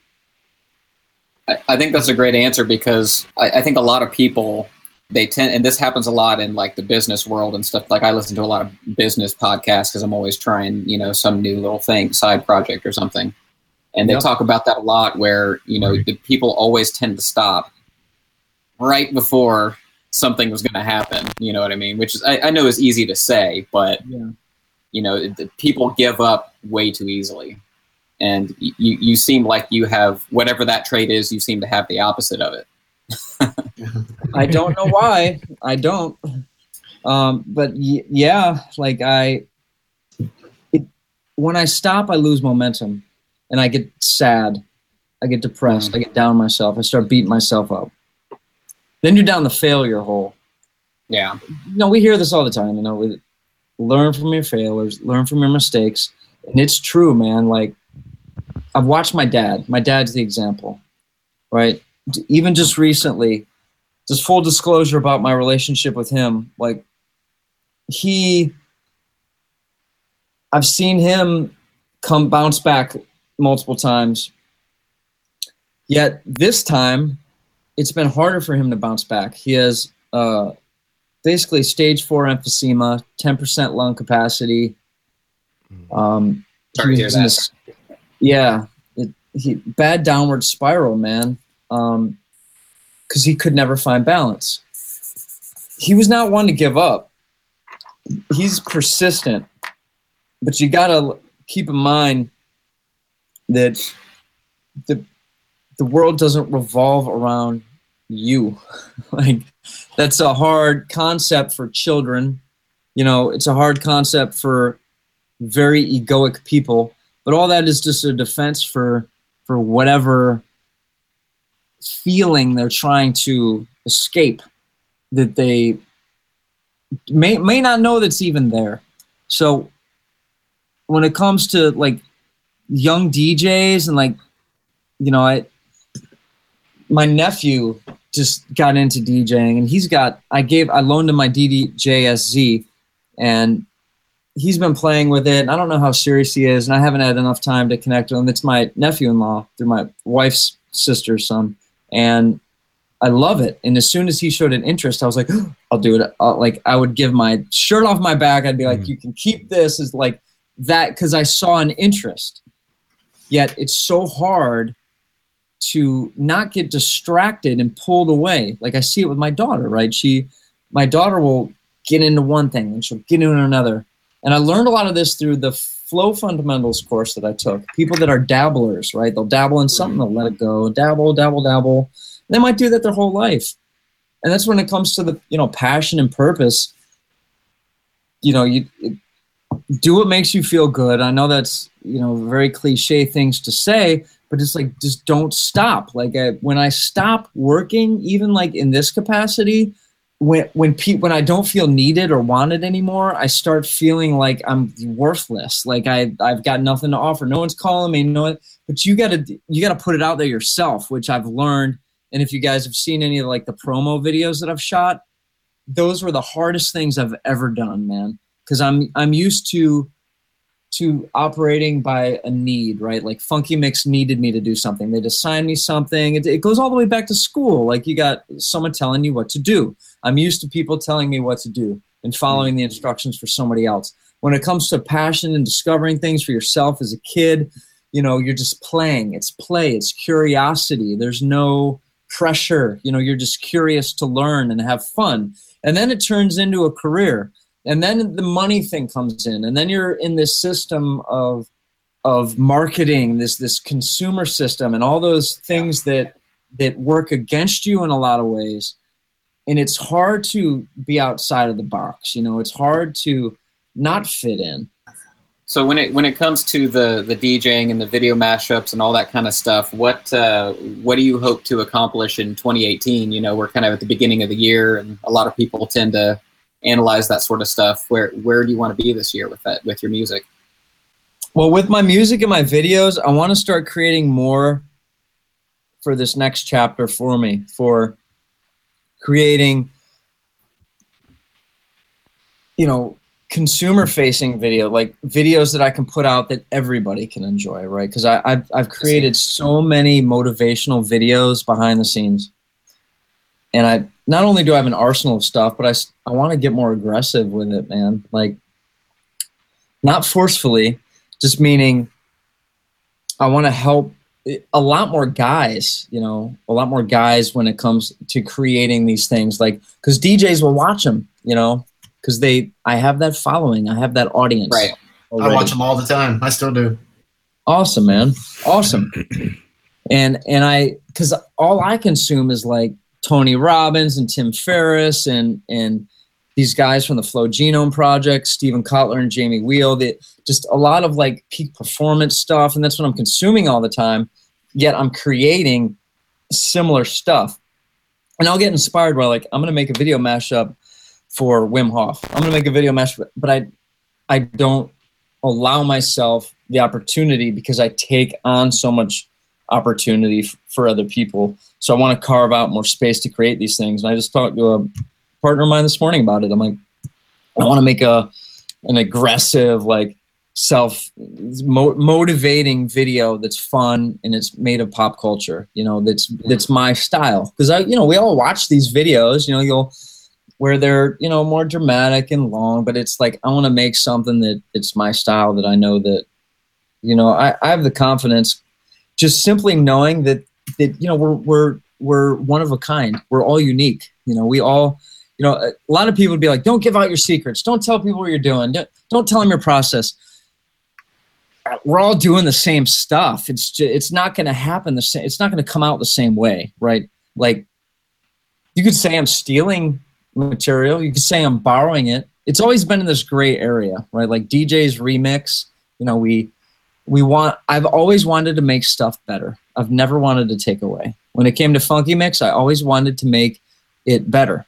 I, I think that's a great answer because I, I think a lot of people they tend, and this happens a lot in like the business world and stuff. Like I listen to a lot of business podcasts because I'm always trying, you know, some new little thing, side project or something. And they Yep. talk about that a lot, where you know the people always tend to stop right before something was going to happen. You know what I mean? Which is I, I know is easy to say, but Yeah. you know the people give up way too easily and y- you you seem like you have whatever that trait is you seem to have the opposite of it *laughs* I don't know why. I don't. Um, but y- yeah, like I, it, when I stop, I lose momentum, and I get sad, I get depressed. Mm. I get down myself. I start beating myself up. Then you're down the failure hole. Yeah. You know, we hear this all the time. You know, we learn from your failures, learn from your mistakes, and it's true, man. Like I've watched my dad. My dad's the example, right? Even just recently, just full disclosure about my relationship with him. Like he, I've seen him come bounce back multiple times. Yet this time, it's been harder for him to bounce back. He has uh, basically stage four emphysema, 10% lung capacity. Um, Sorry to hear that. this- yeah, it, he bad downward spiral, man. Um, because he could never find balance. He was not one to give up. He's persistent, but you gotta keep in mind that the the world doesn't revolve around you. *laughs* like that's a hard concept for children. You know, it's a hard concept for very egoic people. But all that is just a defense for for whatever feeling they're trying to escape that they may may not know that's even there. So when it comes to like young DJs and like you know I my nephew just got into DJing and he's got I gave I loaned him my DDJSZ and he's been playing with it and I don't know how serious he is and I haven't had enough time to connect with him. It's my nephew-in-law through my wife's sister's son and I love it. And as soon as he showed an interest, I was like, *gasps* I'll do it. I'll, like I would give my shirt off my back. I'd be like, mm-hmm. you can keep this Is like that because I saw an interest. Yet it's so hard to not get distracted and pulled away. Like I see it with my daughter, right? She, my daughter will get into one thing and she'll get into another. And I learned a lot of this through the flow fundamentals course that I took. People that are dabblers, right? They'll dabble in something, they'll let it go, dabble, dabble, dabble. They might do that their whole life. And that's when it comes to the, you know, passion and purpose. You know, you do what makes you feel good. I know that's, you know, very cliche things to say, but it's like just don't stop. Like I, when I stop working, even like in this capacity, when when pe- when I don't feel needed or wanted anymore, I start feeling like I'm worthless. Like I I've got nothing to offer. No one's calling me. No, one, but you gotta you gotta put it out there yourself, which I've learned. And if you guys have seen any of like the promo videos that I've shot, those were the hardest things I've ever done, man. Because I'm I'm used to to operating by a need, right? Like Funkymix needed me to do something. They'd assign me something. It, it goes all the way back to school. Like you got someone telling you what to do. I'm used to people telling me what to do and following the instructions for somebody else. When it comes to passion and discovering things for yourself as a kid, you know, you're just playing. It's play, it's curiosity. There's no pressure. You know, you're just curious to learn and have fun. And then it turns into a career. And then the money thing comes in. And then you're in this system of of marketing, this this consumer system and all those things that that work against you in a lot of ways. And it's hard to be outside of the box. You know, it's hard to not fit in. So when it when it comes to the the DJing and the video mashups and all that kind of stuff, what uh, what do you hope to accomplish in 2018? You know, we're kind of at the beginning of the year, and a lot of people tend to analyze that sort of stuff. Where where do you want to be this year with that with your music? Well, with my music and my videos, I want to start creating more for this next chapter for me for creating you know consumer facing video like videos that i can put out that everybody can enjoy right because i've, I've created so many motivational videos behind the scenes and i not only do i have an arsenal of stuff but I, I want to get more aggressive with it man like not forcefully just meaning i want to help eh, a lot more guys you know a lot more guys when it comes to creating these things like because djs will watch them you know because they i have that following i have that audience Right. I watch them all the time. I still do. awesome man awesome *clears throat* and and i because all i consume is like tony robbins and tim ferriss and and these guys from the flow genome project steven kotler and jamie wheal that just a lot of like peak performance stuff and that's what i'm consuming all the time yet I'm creating similar stuff. And I'll get inspired by like, I'm gonna make a video mashup for Wim Hof. I'm gonna make a video mashup, but I I don't allow myself the opportunity because I take on so much opportunity f- for other people. So I want to carve out more space to create these things. And I just talked to a partner of mine this morning about it. I'm like, I want to make a an aggressive, like self mo- motivating video that's fun and it's made of pop culture. You know, that's mm-hmm. that's my style. Because I, you know, we all watch these videos. You know, you'll where they're you know more dramatic and long, but it's like I want to make something that it's my style that I know that you know I, I have the confidence just simply knowing that that you know we're we're we're one of a kind. We're all unique. You know, we all you know a lot of people would be like, don't give out your secrets. Don't tell people what you're doing. Don't, tell them your process. We're all doing the same stuff. It's just, it's not going to happen the same. It's not going to come out the same way, right? Like you could say I'm stealing material. You could say I'm borrowing it. It's always been in this gray area, right? Like DJ's remix. You know, we we want. I've always wanted to make stuff better. I've never wanted to take away. When it came to Funkymix, I always wanted to make it better.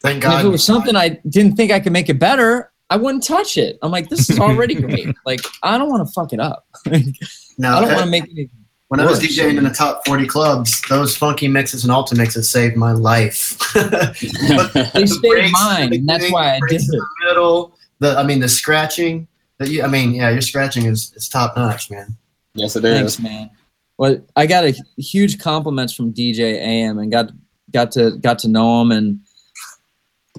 Thank And if it was something I didn't think I could make it better, I wouldn't touch it. I'm like, this is already *laughs* great. Like, I don't want to fuck it up. *laughs* no, I don't want to make it. when I was. DJing in the top 40 clubs, those Funkymixes and Ultimixes saved my life. *laughs* They the saved breaks mine, the and that's why I did it. the middle, the I mean the scratching. That you, I mean, yeah, your scratching is is top notch, man. yes, it is, Thanks, man. Well, I got a huge compliments from DJ AM and got got to got to know him and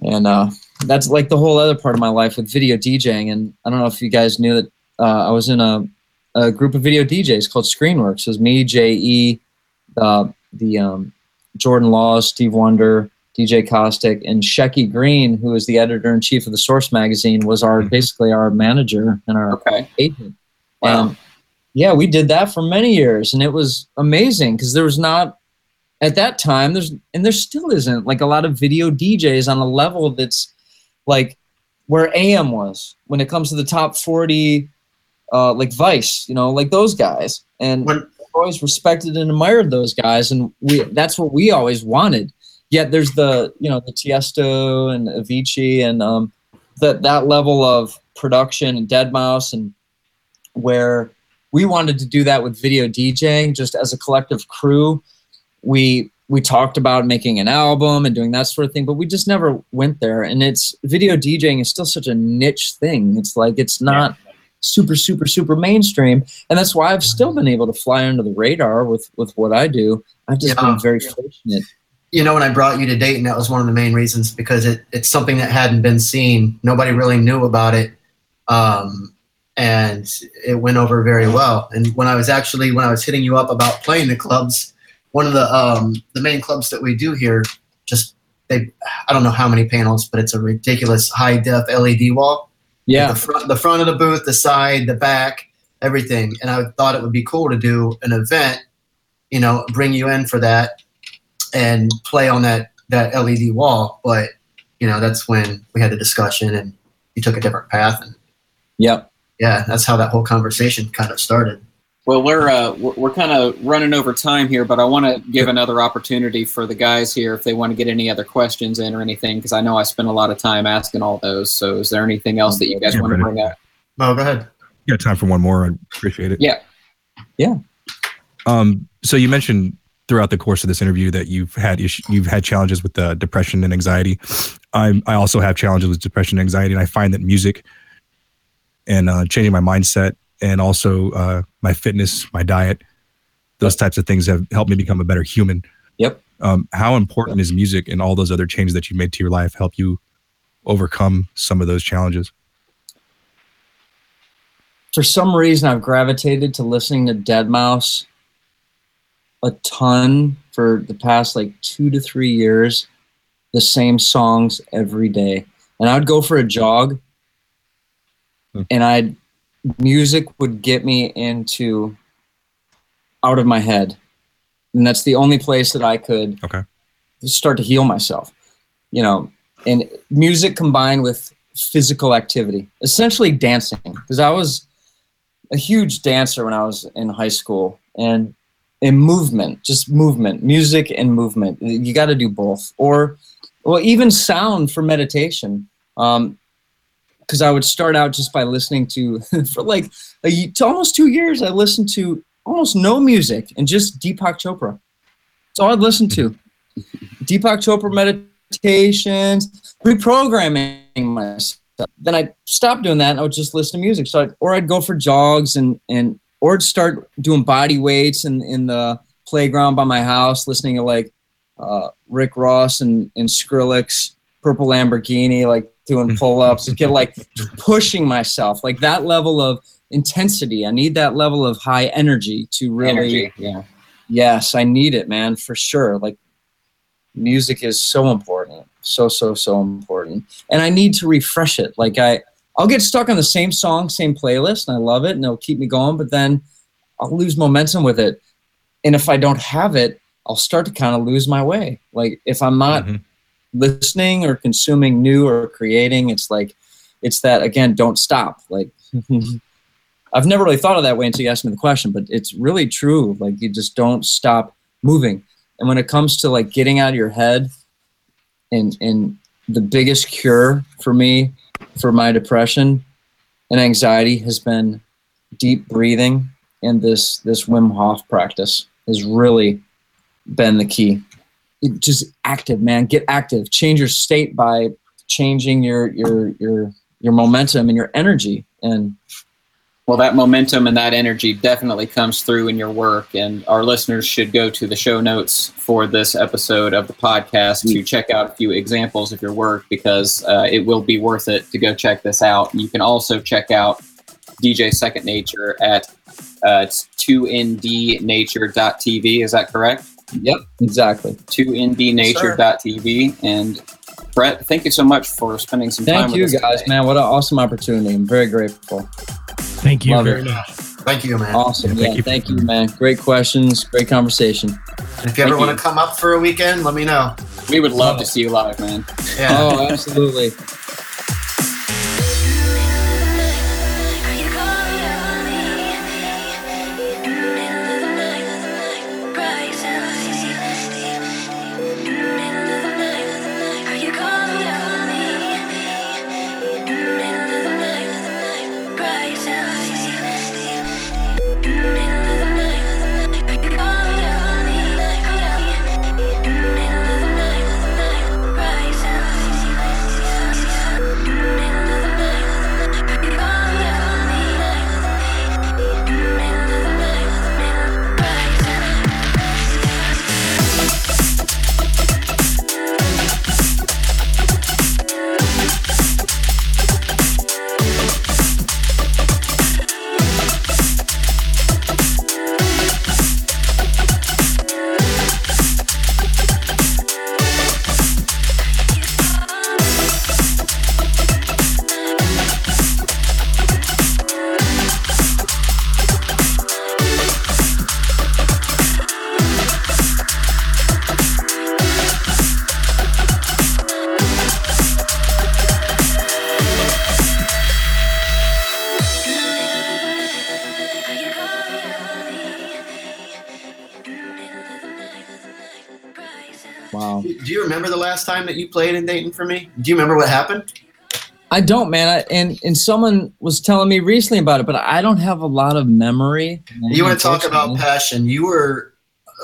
and uh, that's like the whole other part of my life with video DJing. And I don't know if you guys knew that uh, I was in a, a group of video DJs called Screenworks. It was me, J.E., uh, the um, Jordan Laws, Steve Wonder, DJ Caustic, and Shecky Green, who is the editor in chief of the Source magazine, was our basically our manager and our Okay. agent. Wow. And yeah, we did that for many years, and it was amazing because there was not at that time there's and there still isn't like a lot of video DJs on a level that's like where AM was when it comes to the top forty, uh, like Vice, you know, like those guys, and When I've always respected and admired those guys, and we that's what we always wanted. Yet there's the you know the Tiesto and Avicii and um, that that level of production and deadmau5 and where we wanted to do that with video DJing just as a collective crew. We we talked about making an album and doing that sort of thing, but we just never went there. And it's video DJing is still such a niche thing. It's like it's not super super super mainstream, and that's why I've still been able to fly under the radar with with what I do. I've just Yeah. been very fortunate. You know when I brought you to Dayton, that was one of the main reasons because it it's something that hadn't been seen. Nobody really knew about it, um, and it went over very well. And when I was actually when I was hitting you up about playing the clubs, one of the um, the main clubs that we do here, just they I don't know how many panels, but it's a ridiculous high def LED wall. Yeah, the front, the front of the booth, the side, the back, everything. And I thought it would be cool to do an event, you know, bring you in for that and play on that that LED wall. But you know, that's when we had the discussion and you took a different path. And yep. yeah, that's how that whole conversation kind of started. Well, we're uh, we're, we're kind of running over time here, but I want to give another opportunity for the guys here if they want to get any other questions in or anything, because I know I spent a lot of time asking all those. So, is there anything else that you guys Yeah, want to bring up? No, go ahead. You got time for one more? I appreciate it. Yeah. Yeah. Um. So you mentioned throughout the course of this interview that you've had issues, you've had challenges with uh, depression and anxiety. I I also have challenges with depression and anxiety, and I find that music and uh, changing my mindset and also uh, my fitness, my diet, those types of things have helped me become a better human. Yep. Um, how important is music and all those other changes that you made to your life help you overcome some of those challenges? for some reason I've gravitated to listening to deadmau5 a ton for the past like two to three years, the same songs every day. And I'd go for a jog Hmm. and I'd music would get me into out of my head. And that's the only place that I could Okay. start to heal myself. You know, and music combined with physical activity, essentially dancing. Because I was a huge dancer when I was in high school, and and movement, just movement, music and movement. You got to do both, or well, even sound for meditation. Um, because I would start out just by listening to *laughs* for like a, to almost two years. I listened to almost no music and just Deepak Chopra. That's all I'd listen to. *laughs* Deepak Chopra meditations, reprogramming myself. Then I'd stop doing that and I would just listen to music. So I'd, or I'd go for jogs and and or start doing body weights in in the playground by my house, listening to like uh, Rick Ross and and Skrillex, Purple Lamborghini, like doing *laughs* pull ups, get like pushing myself, like that level of intensity. I need that level of high energy to really Energy, yeah. Yes, I need it, man, for sure. Like music is so important. So, so, so important. And I need to refresh it. Like I I'll get stuck on the same song, same playlist, and I love it and it'll keep me going, but then I'll lose momentum with it. And if I don't have it, I'll start to kind of lose my way. Like if I'm not Mhm. listening or consuming new or creating, it's like it's that again, don't stop. Like *laughs* I've never really thought of that way until you asked me the question, but it's really true. Like you just don't stop moving. And when it comes to like getting out of your head and and the biggest cure for me for my depression and anxiety has been deep breathing and this this Wim Hof practice has really been the key. It just active, man. Get active. Change your state by changing your your your your momentum and your energy. And Well, that momentum and that energy definitely comes through in your work, and our listeners should go to the show notes for this episode of the podcast to check out a few examples of your work because uh, it will be worth it to go check this out. You can also check out DJ Second Nature at uh, it's 2ndnature.tv. Is that correct? yep, exactly. 2ndnature.tv. And Brett, thank you so much for spending some time Thank you with us guys, today. man. What an awesome opportunity. I'm very grateful. Thank you Love very it. much. Thank you, man. Awesome. Yeah, Yeah, thank thank you. you, man. Great questions, great conversation. And if you ever Thank want to come up for a weekend, let me know. We would love to see you live, man. Yeah. Oh, absolutely. Remember the last time that you played in Dayton for me? Do you remember what happened? I don't, man. I, and and someone was telling me recently about it, but I don't have a lot of memory. You want to talk about passion? You were.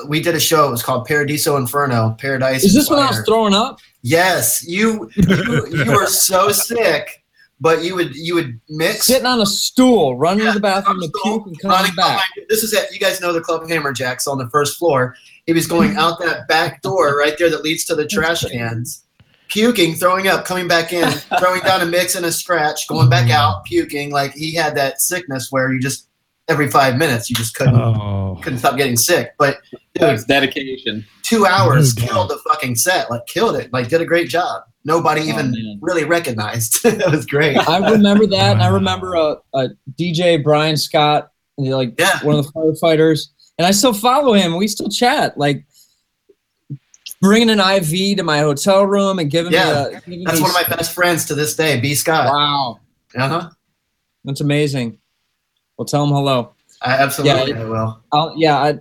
We did a show. It was called Paradiso Inferno. Paradise. Is this and when I was throwing up? Yes, you. You, you were so sick, but you would you would mix. Sitting on a stool, running Yeah, to the bathroom to I'm puke and coming back. behind. This is it. You guys know the Club Hammerjacks on the first floor. He was going *laughs* out that back door right there that leads to the trash cans, puking, throwing up, coming back in, throwing down a mix and a scratch, going back out, puking. Like he had that sickness where you just every five minutes you just couldn't Oh, couldn't stop getting sick. But dude, That's dedication. two hours No doubt. killed the fucking set. Like killed it. Like did a great job. Nobody Oh, even man. really recognized. *laughs* it was great. I remember that, and I remember a, a DJ Brian Scott, you like Yeah. one of the firefighters, and I still follow him. We still chat, like bringing an IV to my hotel room and giving Yeah, me a. Giving That's me one of my best friends to this day, B. Scott. Wow, Uh huh. that's amazing. Well, tell him hello. I absolutely Yeah. will. I'll, yeah, I,